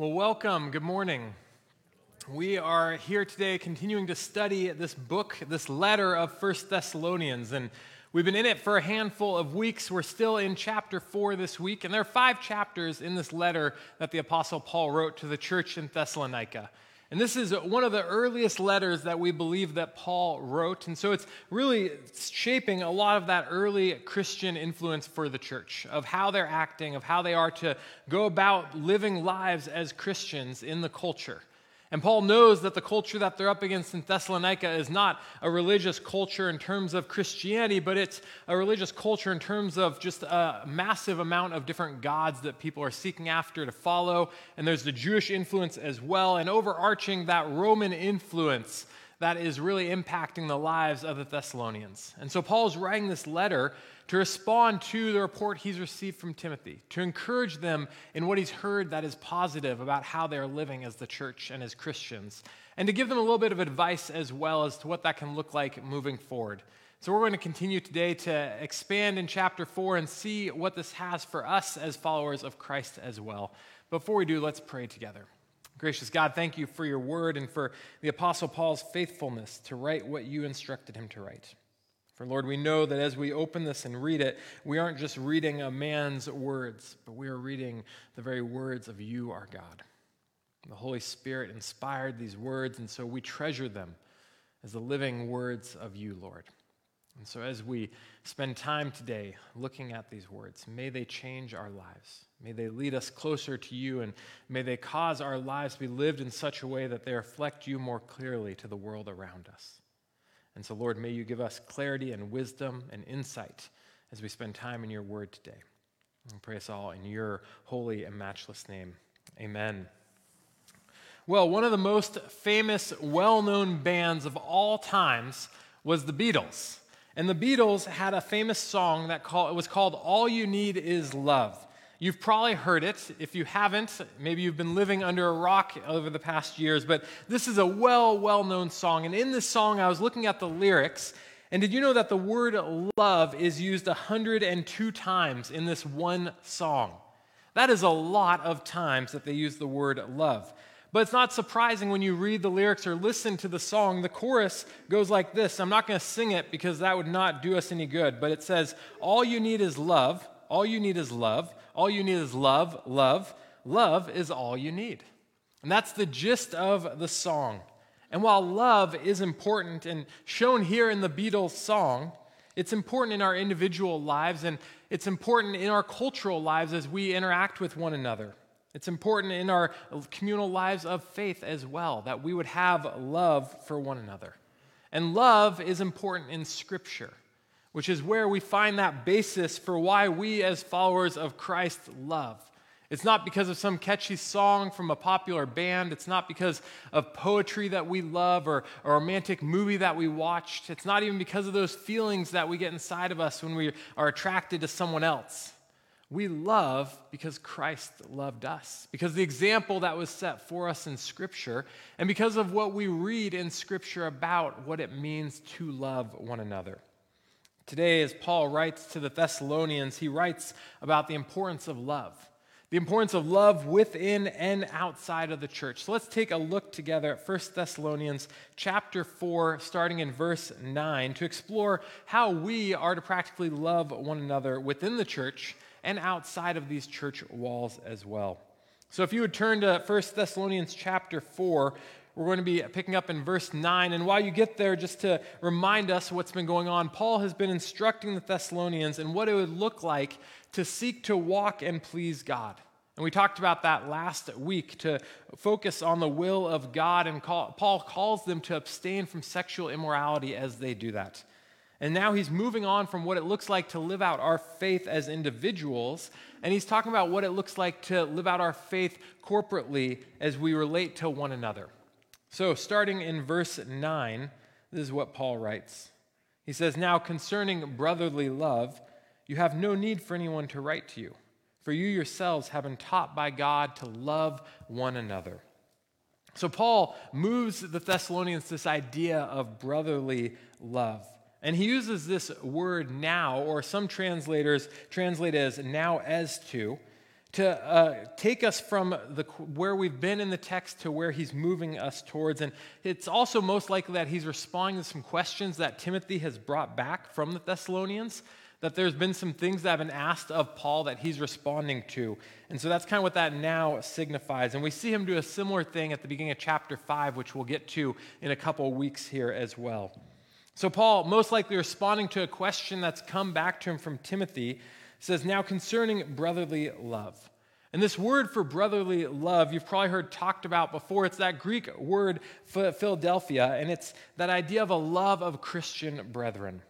Well, welcome. Good morning. We are here today continuing to study this book, this letter of First Thessalonians. And we've been in it for a handful of weeks. We're still in chapter 4 this week. And there are five chapters in this letter that the Apostle Paul wrote to the church in Thessalonica. And this is one of the earliest letters that we believe that Paul wrote. And so it's really shaping a lot of that early Christian influence for the church of how they're acting, of how they are to go about living lives as Christians in the culture. And Paul knows that the culture that they're up against in Thessalonica is not a religious culture in terms of Christianity, but it's a religious culture in terms of just a massive amount of different gods that people are seeking after to follow. And there's the Jewish influence as well, and overarching that Roman influence that is really impacting the lives of the Thessalonians. And so Paul is writing this letter to respond to the report he's received from Timothy, to encourage them in what he's heard that is positive about how they're living as the church and as Christians, and to give them a little bit of advice as well as to what that can look like moving forward. So, we're going to continue today to expand in chapter 4 and see what this has for us as followers of Christ as well. Before we do, let's pray together. Gracious God, thank you for your word and for the Apostle Paul's faithfulness to write what you instructed him to write. For Lord, we know that as we open this and read it, we aren't just reading a man's words, but we are reading the very words of you, our God. The Holy Spirit inspired these words, and so we treasure them as the living words of you, Lord. And so as we spend time today looking at these words, may they change our lives. May they lead us closer to you, and may they cause our lives to be lived in such a way that they reflect you more clearly to the world around us. And so, Lord, may you give us clarity and wisdom and insight as we spend time in your word today. And pray us all in your holy and matchless name. Amen. Well, one of the most famous, well known bands of all times was the Beatles. And the Beatles had a famous song that call, was called All You Need Is Love. You've probably heard it. If you haven't, maybe you've been living under a rock over the past years, but this is a well, well known song. And in this song, I was looking at the lyrics, and did you know that the word love is used 102 times in this one song? That is a lot of times that they use the word love. But it's not surprising when you read the lyrics or listen to the song. The chorus goes like this I'm not going to sing it because that would not do us any good, but it says, All you need is love. All you need is love. All you need is love, love. Love is all you need. And that's the gist of the song. And while love is important and shown here in the Beatles song, it's important in our individual lives and it's important in our cultural lives as we interact with one another. It's important in our communal lives of faith as well that we would have love for one another. And love is important in Scripture which is where we find that basis for why we, as followers of Christ, love. It's not because of some catchy song from a popular band. It's not because of poetry that we love or a romantic movie that we watched. It's not even because of those feelings that we get inside of us when we are attracted to someone else. We love because Christ loved us, because the example that was set for us in Scripture, and because of what we read in Scripture about what it means to love one another. Today, as Paul writes to the Thessalonians, he writes about the importance of love, the importance of love within and outside of the church. So let's take a look together at 1 Thessalonians chapter 4, starting in verse 9, to explore how we are to practically love one another within the church and outside of these church walls as well. So if you would turn to 1 Thessalonians chapter 4, we're going to be picking up in verse 9. And while you get there, just to remind us what's been going on, Paul has been instructing the Thessalonians in what it would look like to seek to walk and please God. And we talked about that last week to focus on the will of God. And call, Paul calls them to abstain from sexual immorality as they do that. And now he's moving on from what it looks like to live out our faith as individuals, and he's talking about what it looks like to live out our faith corporately as we relate to one another. So, starting in verse 9, this is what Paul writes. He says, Now concerning brotherly love, you have no need for anyone to write to you, for you yourselves have been taught by God to love one another. So, Paul moves the Thessalonians this idea of brotherly love. And he uses this word now, or some translators translate it as now as to, to uh, take us from the, where we've been in the text to where he's moving us towards. And it's also most likely that he's responding to some questions that Timothy has brought back from the Thessalonians, that there's been some things that have been asked of Paul that he's responding to. And so that's kind of what that now signifies. And we see him do a similar thing at the beginning of chapter 5, which we'll get to in a couple weeks here as well. So, Paul, most likely responding to a question that's come back to him from Timothy, says, Now concerning brotherly love. And this word for brotherly love, you've probably heard talked about before. It's that Greek word Philadelphia, and it's that idea of a love of Christian brethren.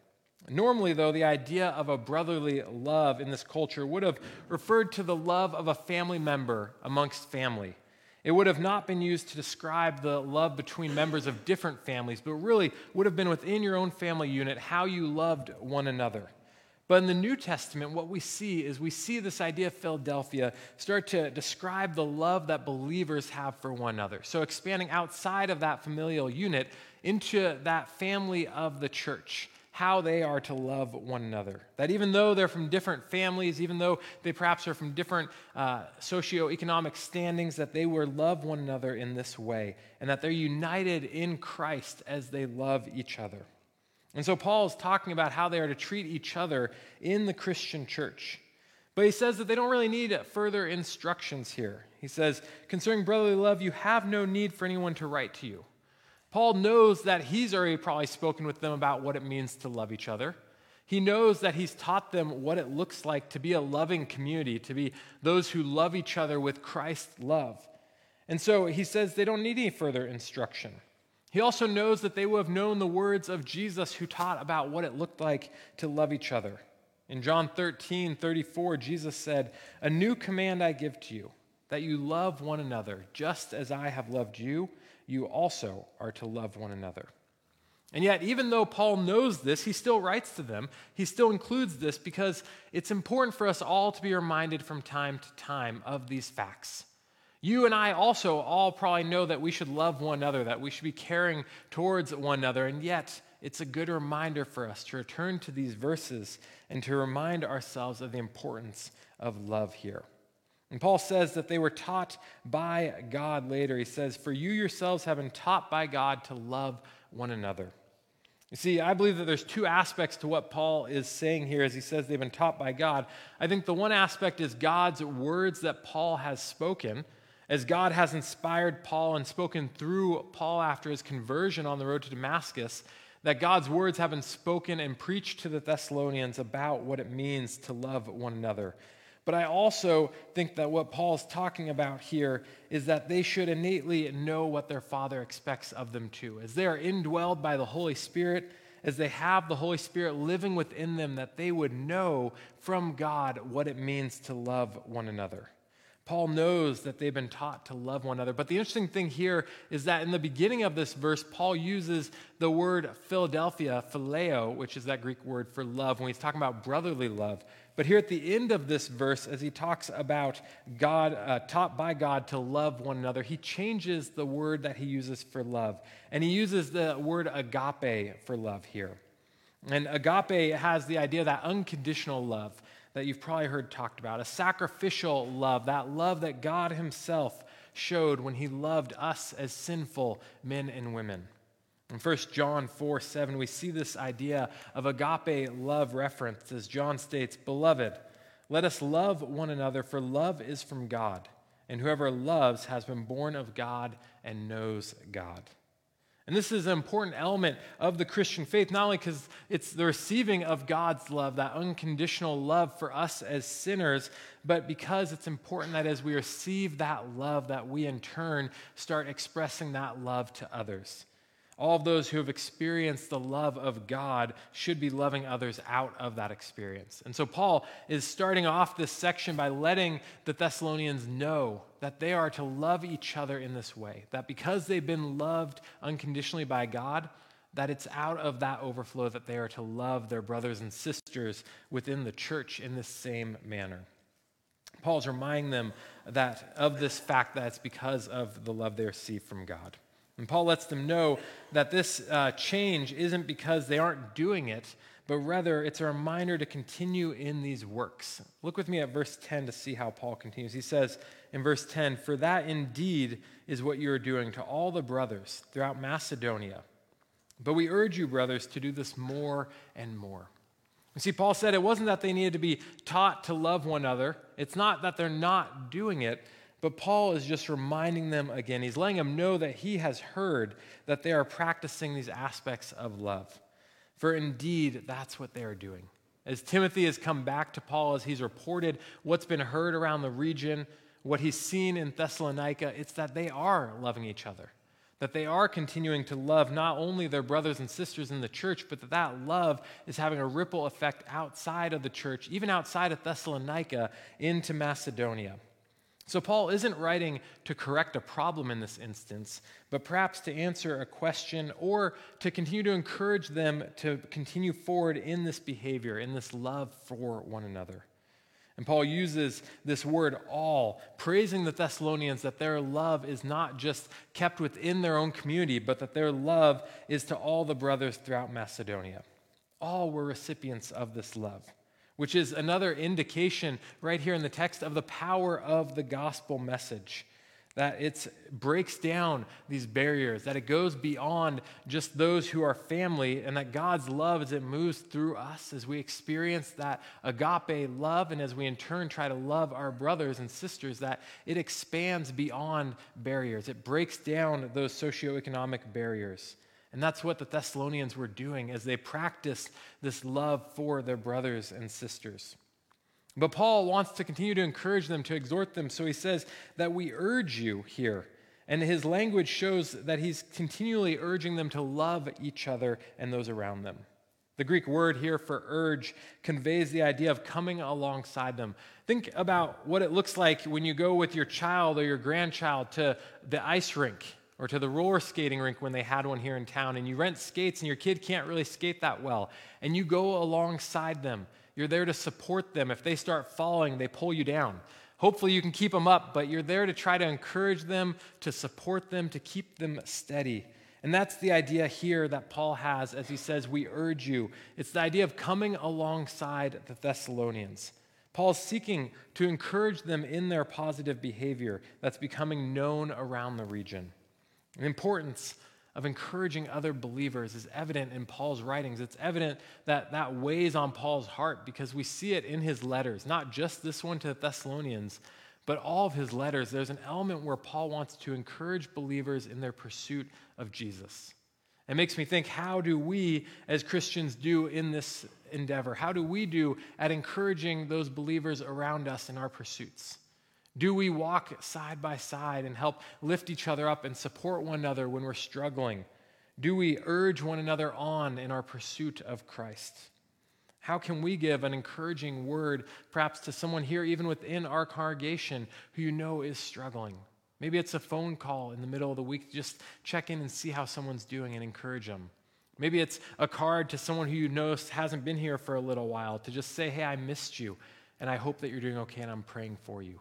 Normally, though, the idea of a brotherly love in this culture would have referred to the love of a family member amongst family. It would have not been used to describe the love between members of different families, but really would have been within your own family unit how you loved one another. But in the New Testament, what we see is we see this idea of Philadelphia start to describe the love that believers have for one another. So, expanding outside of that familial unit into that family of the church how they are to love one another. That even though they're from different families, even though they perhaps are from different uh, socioeconomic standings, that they will love one another in this way, and that they're united in Christ as they love each other. And so Paul is talking about how they are to treat each other in the Christian church. But he says that they don't really need further instructions here. He says, concerning brotherly love, you have no need for anyone to write to you. Paul knows that he's already probably spoken with them about what it means to love each other. He knows that he's taught them what it looks like to be a loving community, to be those who love each other with Christ's love. And so he says they don't need any further instruction. He also knows that they will have known the words of Jesus who taught about what it looked like to love each other. In John 13, 34, Jesus said, A new command I give to you, that you love one another, just as I have loved you you also are to love one another. And yet, even though Paul knows this, he still writes to them. He still includes this because it's important for us all to be reminded from time to time of these facts. You and I also all probably know that we should love one another, that we should be caring towards one another, and yet it's a good reminder for us to return to these verses and to remind ourselves of the importance of love here. And Paul says that they were taught by God later. He says, For you yourselves have been taught by God to love one another. You see, I believe that there's two aspects to what Paul is saying here as he says they've been taught by God. I think the one aspect is God's words that Paul has spoken, as God has inspired Paul and spoken through Paul after his conversion on the road to Damascus, that God's words have been spoken and preached to the Thessalonians about what it means to love one another. But I also think that what Paul's talking about here is that they should innately know what their Father expects of them too. As they are indwelled by the Holy Spirit, as they have the Holy Spirit living within them, that they would know from God what it means to love one another. Paul knows that they've been taught to love one another. But the interesting thing here is that in the beginning of this verse, Paul uses the word Philadelphia, phileo, which is that Greek word for love, when he's talking about brotherly love. But here at the end of this verse, as he talks about God, uh, taught by God to love one another, he changes the word that he uses for love. And he uses the word agape for love here. And agape has the idea that unconditional love that you've probably heard talked about, a sacrificial love, that love that God himself showed when he loved us as sinful men and women. In 1 John 4 7, we see this idea of agape love referenced as John states, Beloved, let us love one another, for love is from God, and whoever loves has been born of God and knows God. And this is an important element of the Christian faith, not only because it's the receiving of God's love, that unconditional love for us as sinners, but because it's important that as we receive that love, that we in turn start expressing that love to others. All of those who have experienced the love of God should be loving others out of that experience. And so Paul is starting off this section by letting the Thessalonians know that they are to love each other in this way, that because they've been loved unconditionally by God, that it's out of that overflow that they are to love their brothers and sisters within the church in the same manner. Paul's reminding them that of this fact that it's because of the love they receive from God. And Paul lets them know that this uh, change isn't because they aren't doing it, but rather it's a reminder to continue in these works. Look with me at verse 10 to see how Paul continues. He says in verse 10 For that indeed is what you are doing to all the brothers throughout Macedonia. But we urge you, brothers, to do this more and more. You see, Paul said it wasn't that they needed to be taught to love one another, it's not that they're not doing it. But Paul is just reminding them again. He's letting them know that he has heard that they are practicing these aspects of love. For indeed, that's what they are doing. As Timothy has come back to Paul, as he's reported what's been heard around the region, what he's seen in Thessalonica, it's that they are loving each other. That they are continuing to love not only their brothers and sisters in the church, but that that love is having a ripple effect outside of the church, even outside of Thessalonica into Macedonia. So, Paul isn't writing to correct a problem in this instance, but perhaps to answer a question or to continue to encourage them to continue forward in this behavior, in this love for one another. And Paul uses this word all, praising the Thessalonians that their love is not just kept within their own community, but that their love is to all the brothers throughout Macedonia. All were recipients of this love which is another indication right here in the text of the power of the gospel message. That it breaks down these barriers, that it goes beyond just those who are family, and that God's love, as it moves through us, as we experience that agape love, and as we in turn try to love our brothers and sisters, that it expands beyond barriers. It breaks down those socioeconomic barriers. And that's what the Thessalonians were doing as they practiced this love for their brothers and sisters. But Paul wants to continue to encourage them, to exhort them. So he says that we urge you here. And his language shows that he's continually urging them to love each other and those around them. The Greek word here for urge conveys the idea of coming alongside them. Think about what it looks like when you go with your child or your grandchild to the ice rink or to the roller skating rink when they had one here in town, and you rent skates and your kid can't really skate that well, and you go alongside them. You're there to support them. If they start falling, they pull you down. Hopefully, you can keep them up, but you're there to try to encourage them, to support them, to keep them steady. And that's the idea here that Paul has as he says, We urge you. It's the idea of coming alongside the Thessalonians. Paul's seeking to encourage them in their positive behavior that's becoming known around the region. The importance of encouraging other believers is evident in Paul's writings. It's evident that that weighs on Paul's heart because we see it in his letters, not just this one to the Thessalonians, but all of his letters. There's an element where Paul wants to encourage believers in their pursuit of Jesus. It makes me think how do we as Christians do in this endeavor? How do we do at encouraging those believers around us in our pursuits? Do we walk side by side and help lift each other up and support one another when we're struggling? Do we urge one another on in our pursuit of Christ? How can we give an encouraging word, perhaps to someone here, even within our congregation, who you know is struggling? Maybe it's a phone call in the middle of the week, to just check in and see how someone's doing and encourage them. Maybe it's a card to someone who you know hasn't been here for a little while to just say, Hey, I missed you, and I hope that you're doing okay, and I'm praying for you.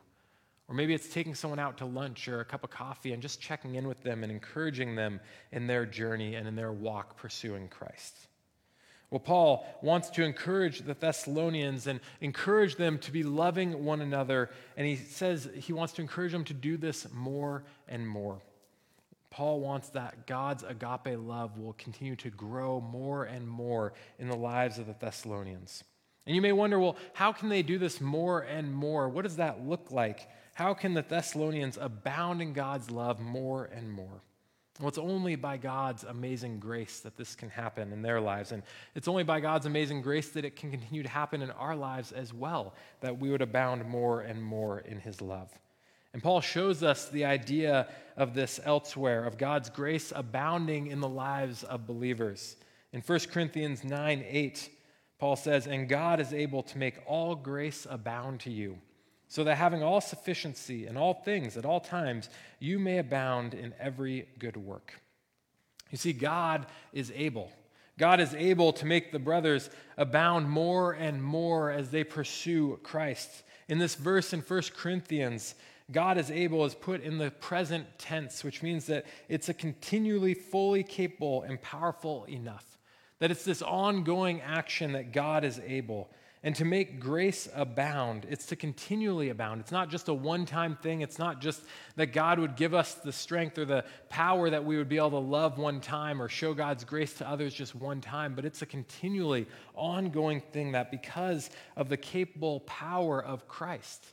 Or maybe it's taking someone out to lunch or a cup of coffee and just checking in with them and encouraging them in their journey and in their walk pursuing Christ. Well, Paul wants to encourage the Thessalonians and encourage them to be loving one another. And he says he wants to encourage them to do this more and more. Paul wants that God's agape love will continue to grow more and more in the lives of the Thessalonians. And you may wonder, well, how can they do this more and more? What does that look like? How can the Thessalonians abound in God's love more and more? Well, it's only by God's amazing grace that this can happen in their lives. And it's only by God's amazing grace that it can continue to happen in our lives as well, that we would abound more and more in His love. And Paul shows us the idea of this elsewhere, of God's grace abounding in the lives of believers. In 1 Corinthians 9 8, Paul says, And God is able to make all grace abound to you so that having all sufficiency in all things at all times, you may abound in every good work. You see, God is able. God is able to make the brothers abound more and more as they pursue Christ. In this verse in 1 Corinthians, God is able is put in the present tense, which means that it's a continually fully capable and powerful enough that it's this ongoing action that God is able. And to make grace abound, it's to continually abound. It's not just a one time thing. It's not just that God would give us the strength or the power that we would be able to love one time or show God's grace to others just one time, but it's a continually ongoing thing that because of the capable power of Christ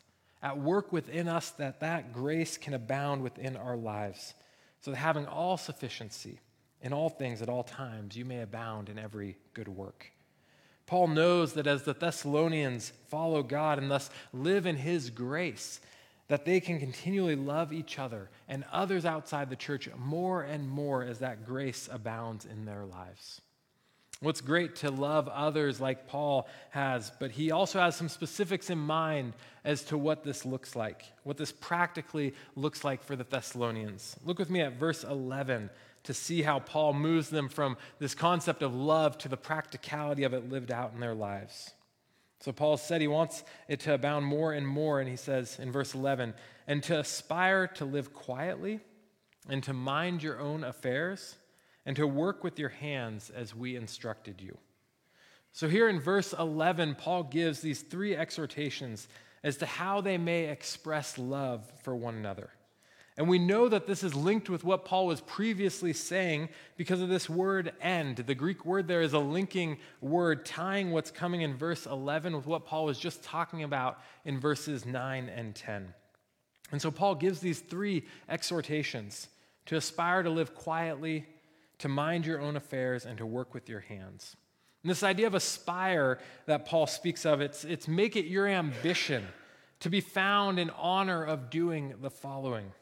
at work within us, that that grace can abound within our lives. So that having all sufficiency in all things at all times, you may abound in every good work. Paul knows that as the Thessalonians follow God and thus live in his grace, that they can continually love each other and others outside the church more and more as that grace abounds in their lives. What's great to love others like Paul has, but he also has some specifics in mind as to what this looks like, what this practically looks like for the Thessalonians. Look with me at verse 11 to see how Paul moves them from this concept of love to the practicality of it lived out in their lives. So Paul said he wants it to abound more and more, and he says in verse 11, and to aspire to live quietly and to mind your own affairs and to work with your hands as we instructed you. So, here in verse 11, Paul gives these three exhortations as to how they may express love for one another. And we know that this is linked with what Paul was previously saying because of this word end. The Greek word there is a linking word, tying what's coming in verse 11 with what Paul was just talking about in verses 9 and 10. And so Paul gives these three exhortations to aspire to live quietly, to mind your own affairs, and to work with your hands. And this idea of aspire that Paul speaks of, it's, it's make it your ambition to be found in honor of doing the following.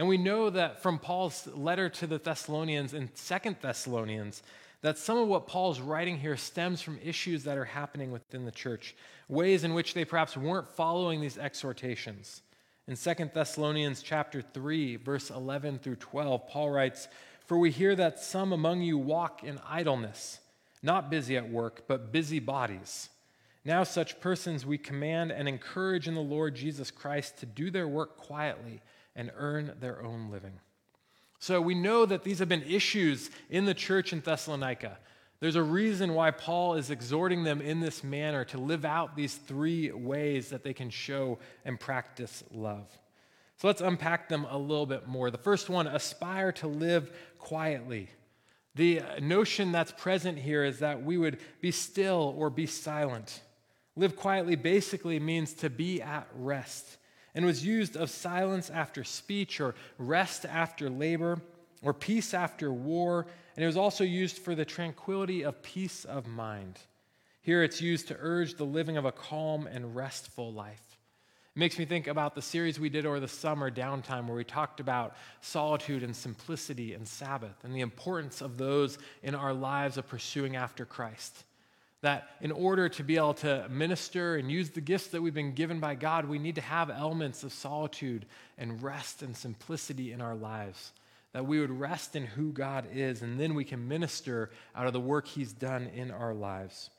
And we know that from Paul's letter to the Thessalonians in Second Thessalonians, that some of what Paul's writing here stems from issues that are happening within the church, ways in which they perhaps weren't following these exhortations. In Second Thessalonians chapter 3, verse 11 through 12, Paul writes, For we hear that some among you walk in idleness, not busy at work, but busy bodies. Now, such persons we command and encourage in the Lord Jesus Christ to do their work quietly and earn their own living. So we know that these have been issues in the church in Thessalonica. There's a reason why Paul is exhorting them in this manner to live out these three ways that they can show and practice love. So let's unpack them a little bit more. The first one aspire to live quietly. The notion that's present here is that we would be still or be silent. Live quietly basically means to be at rest and was used of silence after speech or rest after labor or peace after war. And it was also used for the tranquility of peace of mind. Here it's used to urge the living of a calm and restful life. It makes me think about the series we did over the summer, Downtime, where we talked about solitude and simplicity and Sabbath and the importance of those in our lives of pursuing after Christ. That in order to be able to minister and use the gifts that we've been given by God, we need to have elements of solitude and rest and simplicity in our lives. That we would rest in who God is, and then we can minister out of the work He's done in our lives.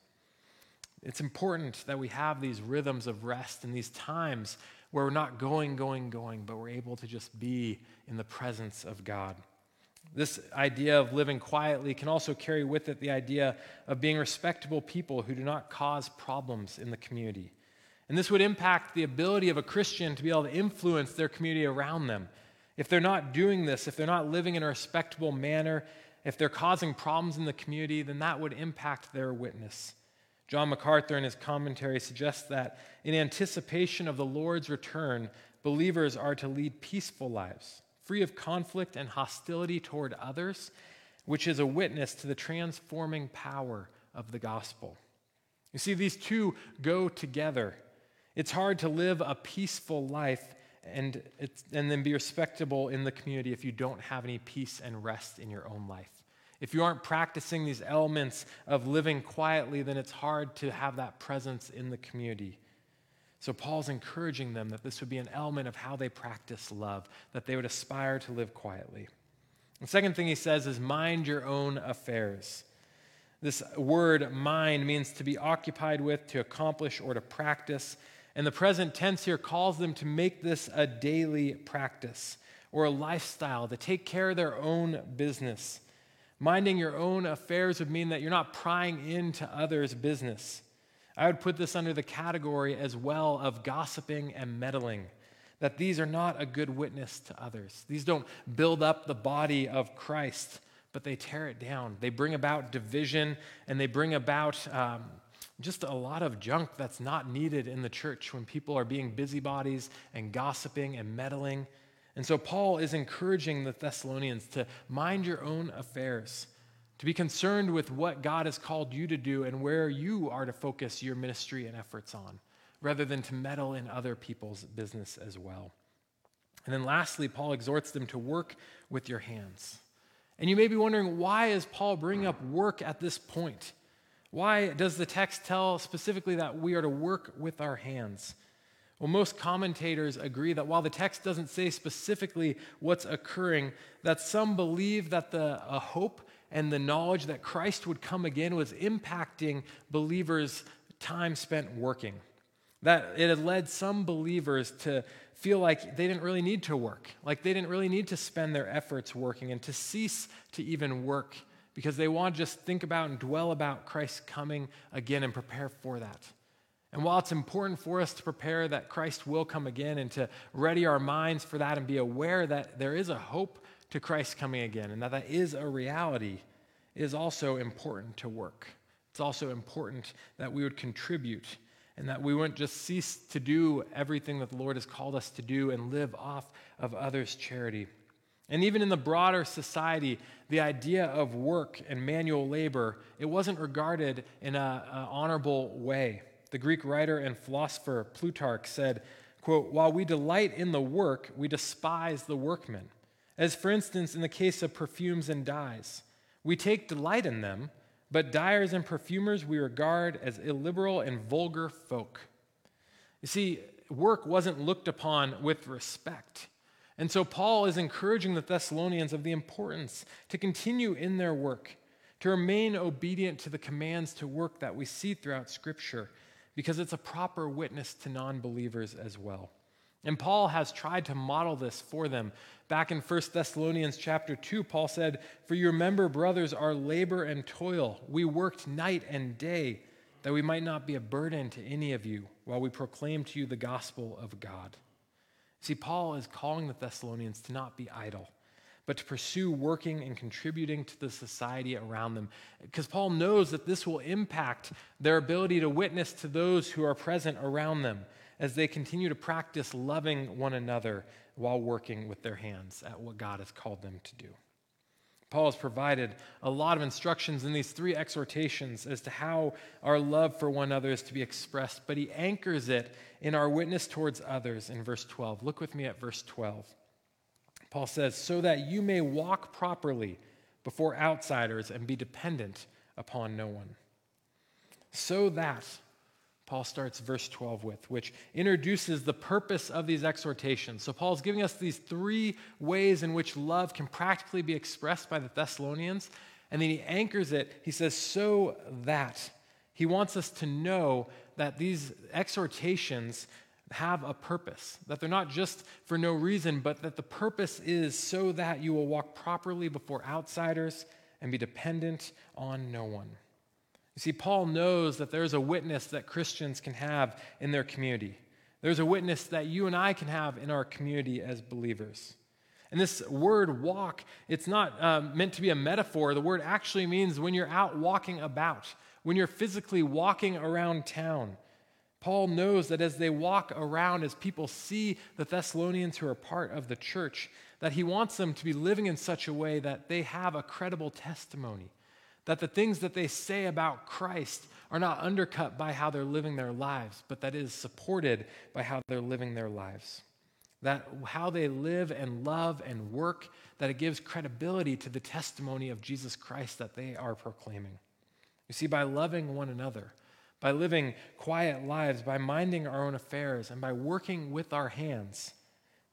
It's important that we have these rhythms of rest and these times where we're not going, going, going, but we're able to just be in the presence of God. This idea of living quietly can also carry with it the idea of being respectable people who do not cause problems in the community. And this would impact the ability of a Christian to be able to influence their community around them. If they're not doing this, if they're not living in a respectable manner, if they're causing problems in the community, then that would impact their witness. John MacArthur, in his commentary, suggests that in anticipation of the Lord's return, believers are to lead peaceful lives free of conflict and hostility toward others, which is a witness to the transforming power of the gospel. You see, these two go together. It's hard to live a peaceful life and, and then be respectable in the community if you don't have any peace and rest in your own life. If you aren't practicing these elements of living quietly, then it's hard to have that presence in the community. So Paul's encouraging them that this would be an element of how they practice love, that they would aspire to live quietly. The second thing he says is mind your own affairs. This word mind means to be occupied with, to accomplish, or to practice. And the present tense here calls them to make this a daily practice or a lifestyle, to take care of their own business. Minding your own affairs would mean that you're not prying into others' business. I would put this under the category as well of gossiping and meddling, that these are not a good witness to others. These don't build up the body of Christ, but they tear it down. They bring about division and they bring about um, just a lot of junk that's not needed in the church when people are being busybodies and gossiping and meddling. And so Paul is encouraging the Thessalonians to mind your own affairs, to be concerned with what God has called you to do and where you are to focus your ministry and efforts on, rather than to meddle in other people's business as well. And then lastly, Paul exhorts them to work with your hands. And you may be wondering, why is Paul bringing up work at this point? Why does the text tell specifically that we are to work with our hands? Well, most commentators agree that while the text doesn't say specifically what's occurring, that some believe that the hope and the knowledge that Christ would come again was impacting believers' time spent working. That it had led some believers to feel like they didn't really need to work, like they didn't really need to spend their efforts working, and to cease to even work because they want to just think about and dwell about Christ coming again and prepare for that. And while it's important for us to prepare that Christ will come again and to ready our minds for that and be aware that there is a hope to Christ coming again and that that is a reality, is also important to work. It's also important that we would contribute and that we wouldn't just cease to do everything that the Lord has called us to do and live off of others' charity. And even in the broader society, the idea of work and manual labor, it wasn't regarded in an honorable way. The Greek writer and philosopher Plutarch said, quote, While we delight in the work, we despise the workman. As for instance, in the case of perfumes and dyes, we take delight in them, but dyers and perfumers we regard as illiberal and vulgar folk. You see, work wasn't looked upon with respect. And so Paul is encouraging the Thessalonians of the importance to continue in their work, to remain obedient to the commands to work that we see throughout Scripture, because it's a proper witness to non believers as well. And Paul has tried to model this for them. Back in 1 Thessalonians chapter 2, Paul said, For you remember, brothers, our labor and toil. We worked night and day that we might not be a burden to any of you while we proclaim to you the gospel of God. See, Paul is calling the Thessalonians to not be idle, but to pursue working and contributing to the society around them. Because Paul knows that this will impact their ability to witness to those who are present around them as they continue to practice loving one another while working with their hands at what God has called them to do. Paul has provided a lot of instructions in these three exhortations as to how our love for one another is to be expressed, but he anchors it in our witness towards others in verse 12. Look with me at verse 12. Paul says, So that you may walk properly before outsiders and be dependent upon no one. So that Paul starts verse 12 with, which introduces the purpose of these exhortations. So, Paul's giving us these three ways in which love can practically be expressed by the Thessalonians. And then he anchors it. He says, so that. He wants us to know that these exhortations have a purpose, that they're not just for no reason, but that the purpose is so that you will walk properly before outsiders and be dependent on no one. You see, Paul knows that there's a witness that Christians can have in their community. There's a witness that you and I can have in our community as believers. And this word walk, it's not um, meant to be a metaphor. The word actually means when you're out walking about, when you're physically walking around town. Paul knows that as they walk around, as people see the Thessalonians who are part of the church, that he wants them to be living in such a way that they have a credible testimony that the things that they say about Christ are not undercut by how they're living their lives, but that is supported by how they're living their lives. That how they live and love and work, that it gives credibility to the testimony of Jesus Christ that they are proclaiming. You see, by loving one another, by living quiet lives, by minding our own affairs, and by working with our hands,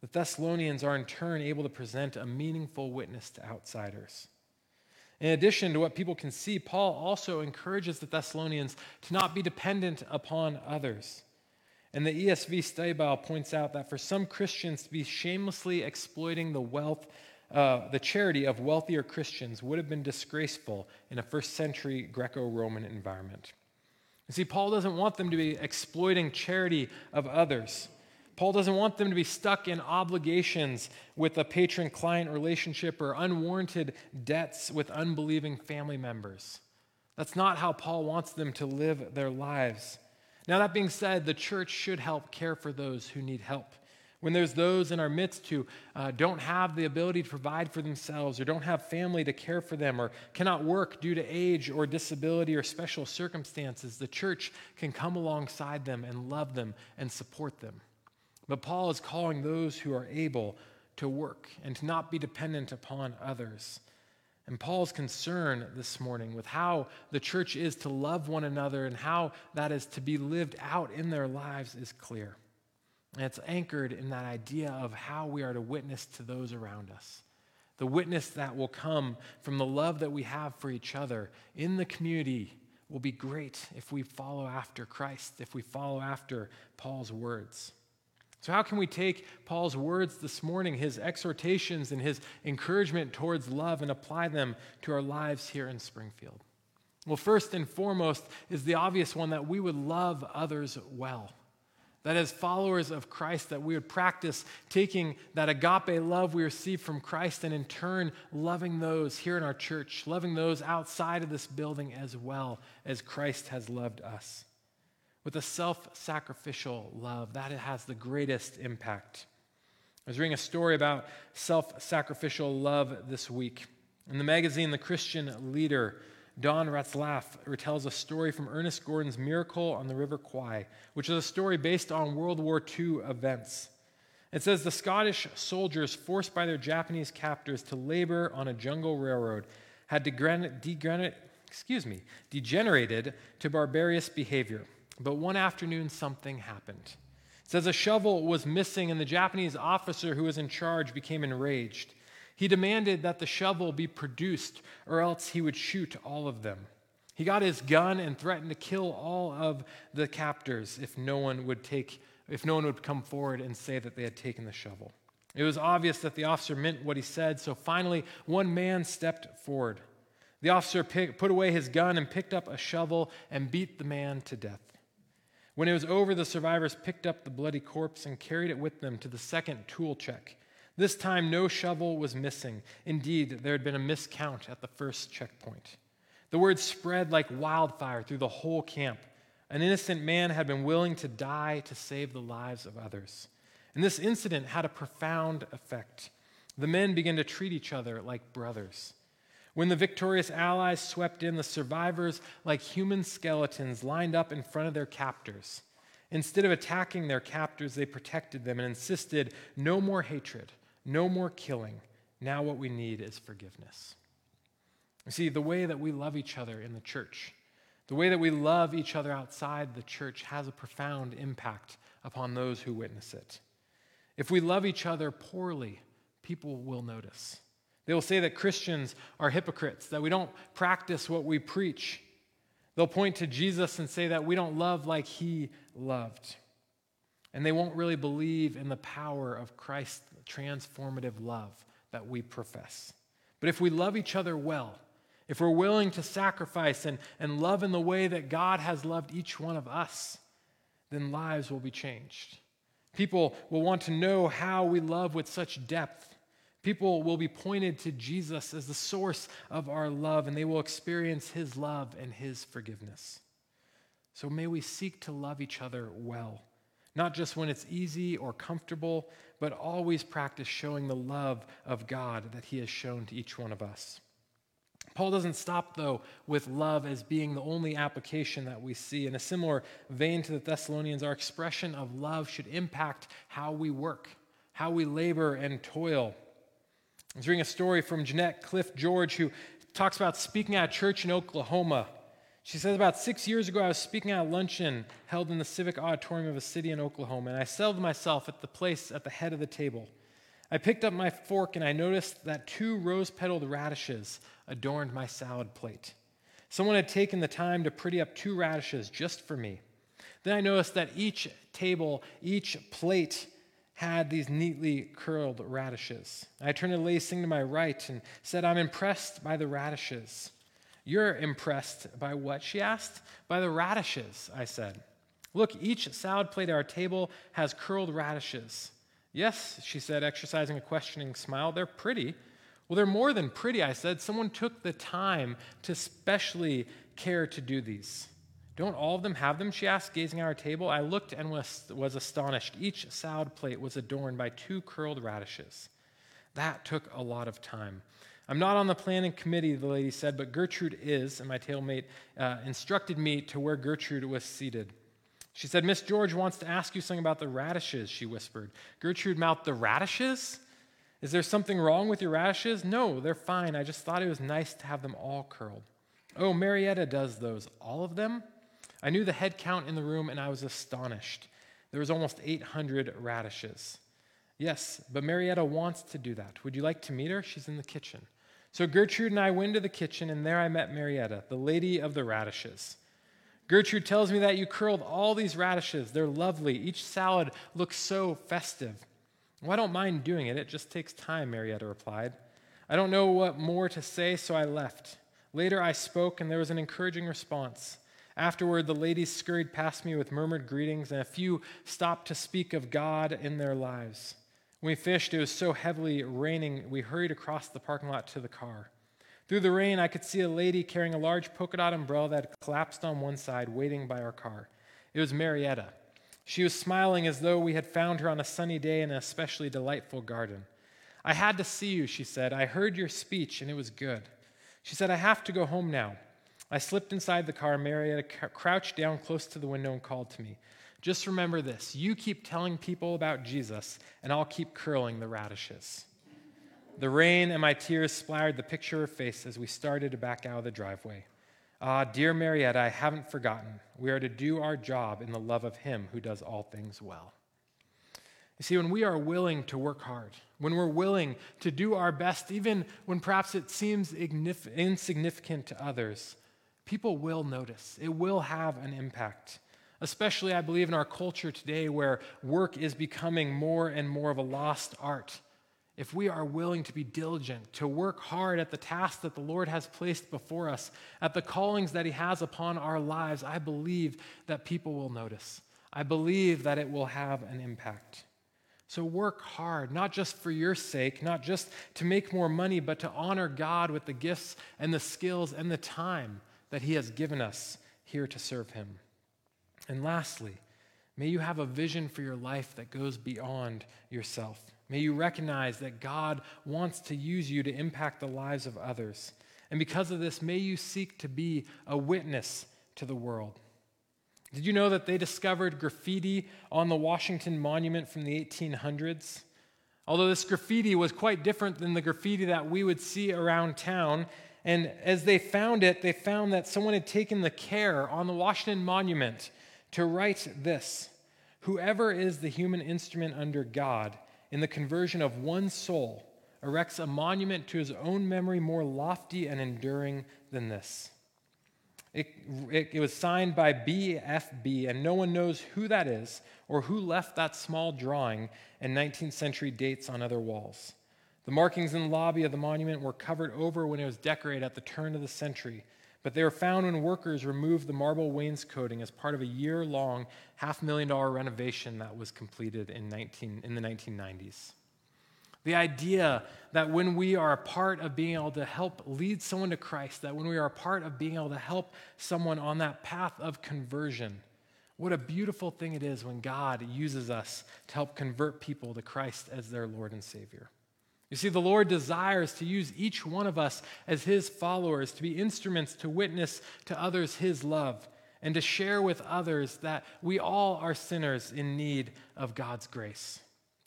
the Thessalonians are in turn able to present a meaningful witness to outsiders. In addition to what people can see, Paul also encourages the Thessalonians to not be dependent upon others. And the ESV study Bible points out that for some Christians to be shamelessly exploiting the wealth uh, the charity of wealthier Christians would have been disgraceful in a first century Greco Roman environment. You see, Paul doesn't want them to be exploiting charity of others. Paul doesn't want them to be stuck in obligations with a patron client relationship or unwarranted debts with unbelieving family members. That's not how Paul wants them to live their lives. Now, that being said, the church should help care for those who need help. When there's those in our midst who uh, don't have the ability to provide for themselves or don't have family to care for them or cannot work due to age or disability or special circumstances, the church can come alongside them and love them and support them. But Paul is calling those who are able to work and to not be dependent upon others. And Paul's concern this morning with how the church is to love one another and how that is to be lived out in their lives is clear. And it's anchored in that idea of how we are to witness to those around us. The witness that will come from the love that we have for each other in the community will be great if we follow after Christ, if we follow after Paul's words. So, how can we take Paul's words this morning, his exhortations and his encouragement towards love, and apply them to our lives here in Springfield? Well, first and foremost is the obvious one that we would love others well. That as followers of Christ, that we would practice taking that agape love we receive from Christ and in turn loving those here in our church, loving those outside of this building as well as Christ has loved us. With a self sacrificial love, that has the greatest impact. I was reading a story about self sacrificial love this week. In the magazine, The Christian Leader, Don Ratzlaff retells a story from Ernest Gordon's Miracle on the River Kwai, which is a story based on World War II events. It says the Scottish soldiers, forced by their Japanese captors to labor on a jungle railroad, had excuse me, degenerated to barbarous behavior. But one afternoon, something happened. It says a shovel was missing, and the Japanese officer who was in charge became enraged. He demanded that the shovel be produced, or else he would shoot all of them. He got his gun and threatened to kill all of the captors if no one would take if no one would come forward and say that they had taken the shovel. It was obvious that the officer meant what he said, so finally one man stepped forward. The officer pick, put away his gun and picked up a shovel and beat the man to death. When it was over, the survivors picked up the bloody corpse and carried it with them to the second tool check. This time, no shovel was missing. Indeed, there had been a miscount at the first checkpoint. The word spread like wildfire through the whole camp. An innocent man had been willing to die to save the lives of others. And this incident had a profound effect. The men began to treat each other like brothers. When the victorious allies swept in, the survivors, like human skeletons, lined up in front of their captors. Instead of attacking their captors, they protected them and insisted no more hatred, no more killing. Now, what we need is forgiveness. You see, the way that we love each other in the church, the way that we love each other outside the church has a profound impact upon those who witness it. If we love each other poorly, people will notice. They will say that Christians are hypocrites, that we don't practice what we preach. They'll point to Jesus and say that we don't love like he loved. And they won't really believe in the power of Christ's transformative love that we profess. But if we love each other well, if we're willing to sacrifice and, and love in the way that God has loved each one of us, then lives will be changed. People will want to know how we love with such depth People will be pointed to Jesus as the source of our love, and they will experience his love and his forgiveness. So may we seek to love each other well, not just when it's easy or comfortable, but always practice showing the love of God that he has shown to each one of us. Paul doesn't stop, though, with love as being the only application that we see. In a similar vein to the Thessalonians, our expression of love should impact how we work, how we labor and toil. I was reading a story from Jeanette Clift George who talks about speaking at a church in Oklahoma. She says, About six years ago, I was speaking at a luncheon held in the civic auditorium of a city in Oklahoma, and I settled myself at the place at the head of the table. I picked up my fork and I noticed that two rose petaled radishes adorned my salad plate. Someone had taken the time to pretty up two radishes just for me. Then I noticed that each table, each plate, had these neatly curled radishes. I turned to lady to my right and said, I'm impressed by the radishes. You're impressed by what? She asked. By the radishes, I said. Look, each salad plate at our table has curled radishes. Yes, she said, exercising a questioning smile. They're pretty. Well, they're more than pretty, I said. Someone took the time to specially care to do these. Don't all of them have them? She asked, gazing at our table. I looked and was, was astonished. Each salad plate was adorned by two curled radishes. That took a lot of time. I'm not on the planning committee, the lady said, but Gertrude is, and my tailmate uh, instructed me to where Gertrude was seated. She said, Miss George wants to ask you something about the radishes, she whispered. Gertrude mouthed, The radishes? Is there something wrong with your radishes? No, they're fine. I just thought it was nice to have them all curled. Oh, Marietta does those. All of them? I knew the head count in the room and I was astonished. There was almost 800 radishes. Yes, but Marietta wants to do that. Would you like to meet her? She's in the kitchen. So Gertrude and I went to the kitchen, and there I met Marietta, the lady of the radishes. Gertrude tells me that you curled all these radishes. They're lovely. Each salad looks so festive. Well, I don't mind doing it. It just takes time, Marietta replied. I don't know what more to say, so I left. Later I spoke, and there was an encouraging response. Afterward, the ladies scurried past me with murmured greetings, and a few stopped to speak of God in their lives. When we fished, it was so heavily raining, we hurried across the parking lot to the car. Through the rain, I could see a lady carrying a large polka dot umbrella that had collapsed on one side, waiting by our car. It was Marietta. She was smiling as though we had found her on a sunny day in an especially delightful garden. I had to see you, she said. I heard your speech, and it was good. She said, I have to go home now. I slipped inside the car. Marietta crouched down close to the window and called to me. Just remember this you keep telling people about Jesus, and I'll keep curling the radishes. The rain and my tears splattered the picture of her face as we started to back out of the driveway. Ah, dear Marietta, I haven't forgotten. We are to do our job in the love of Him who does all things well. You see, when we are willing to work hard, when we're willing to do our best, even when perhaps it seems insignificant to others, people will notice. It will have an impact. Especially, I believe, in our culture today where work is becoming more and more of a lost art. If we are willing to be diligent, to work hard at the tasks that the Lord has placed before us, at the callings that He has upon our lives, I believe that people will notice. I believe that it will have an impact. So work hard, not just for your sake, not just to make more money, but to honor God with the gifts and the skills and the time that He has given us here to serve Him. And lastly, may you have a vision for your life that goes beyond yourself. May you recognize that God wants to use you to impact the lives of others. And because of this, may you seek to be a witness to the world. Did you know that they discovered graffiti on the Washington Monument from the 1800s? Although this graffiti was quite different than the graffiti that we would see around town, and as they found it, they found that someone had taken the care on the Washington Monument to write this Whoever is the human instrument under God in the conversion of one soul erects a monument to his own memory more lofty and enduring than this. It, it, it, was signed by BFB, and no one knows who that is or who left that small drawing and 19th century dates on other walls. The markings in the lobby of the monument were covered over when it was decorated at the turn of the century, but they were found when workers removed the marble wainscoting as part of a year long, half million dollar renovation that was completed in, 19, in the 1990s. The idea that when we are a part of being able to help lead someone to Christ, that when we are a part of being able to help someone on that path of conversion, what a beautiful thing it is when God uses us to help convert people to Christ as their Lord and Savior. You see, the Lord desires to use each one of us as His followers to be instruments to witness to others His love and to share with others that we all are sinners in need of God's grace.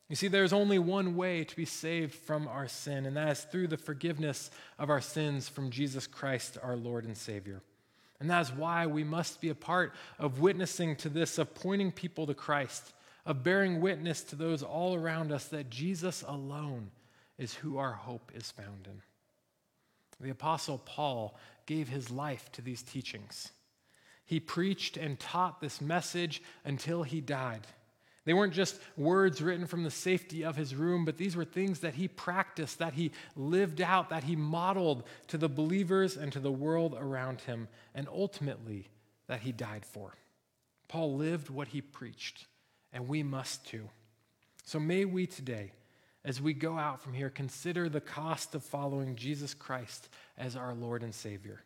You see, there's only one way to be saved from our sin, and that is through the forgiveness of our sins from Jesus Christ, our Lord and Savior. And that is why we must be a part of witnessing to this, of pointing people to Christ, of bearing witness to those all around us that Jesus alone is who our hope is found in. The Apostle Paul gave his life to these teachings. He preached and taught this message until he died. They weren't just words written from the safety of his room, but these were things that he practiced, that he lived out, that he modeled to the believers and to the world around him, and ultimately that he died for. Paul lived what he preached, and we must too. So may we today, as we go out from here, consider the cost of following Jesus Christ as our Lord and Savior.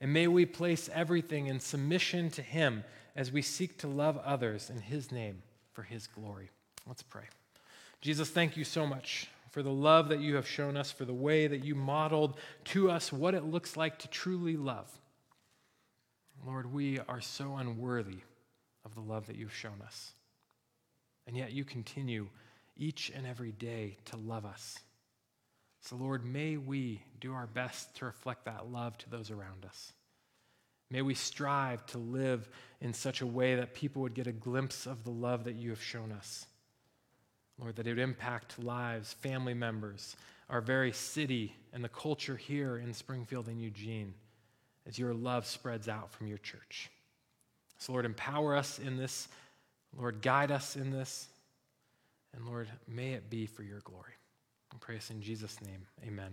And may we place everything in submission to him as we seek to love others in his name for his glory. Let's pray. Jesus, thank you so much for the love that you have shown us, for the way that you modeled to us what it looks like to truly love. Lord, we are so unworthy of the love that you've shown us. And yet you continue each and every day to love us. So, Lord, may we do our best to reflect that love to those around us. May we strive to live in such a way that people would get a glimpse of the love that you have shown us. Lord, that it would impact lives, family members, our very city, and the culture here in Springfield and Eugene as your love spreads out from your church. So, Lord, empower us in this. Lord, guide us in this. And Lord, may it be for your glory. I pray this in Jesus' name. Amen.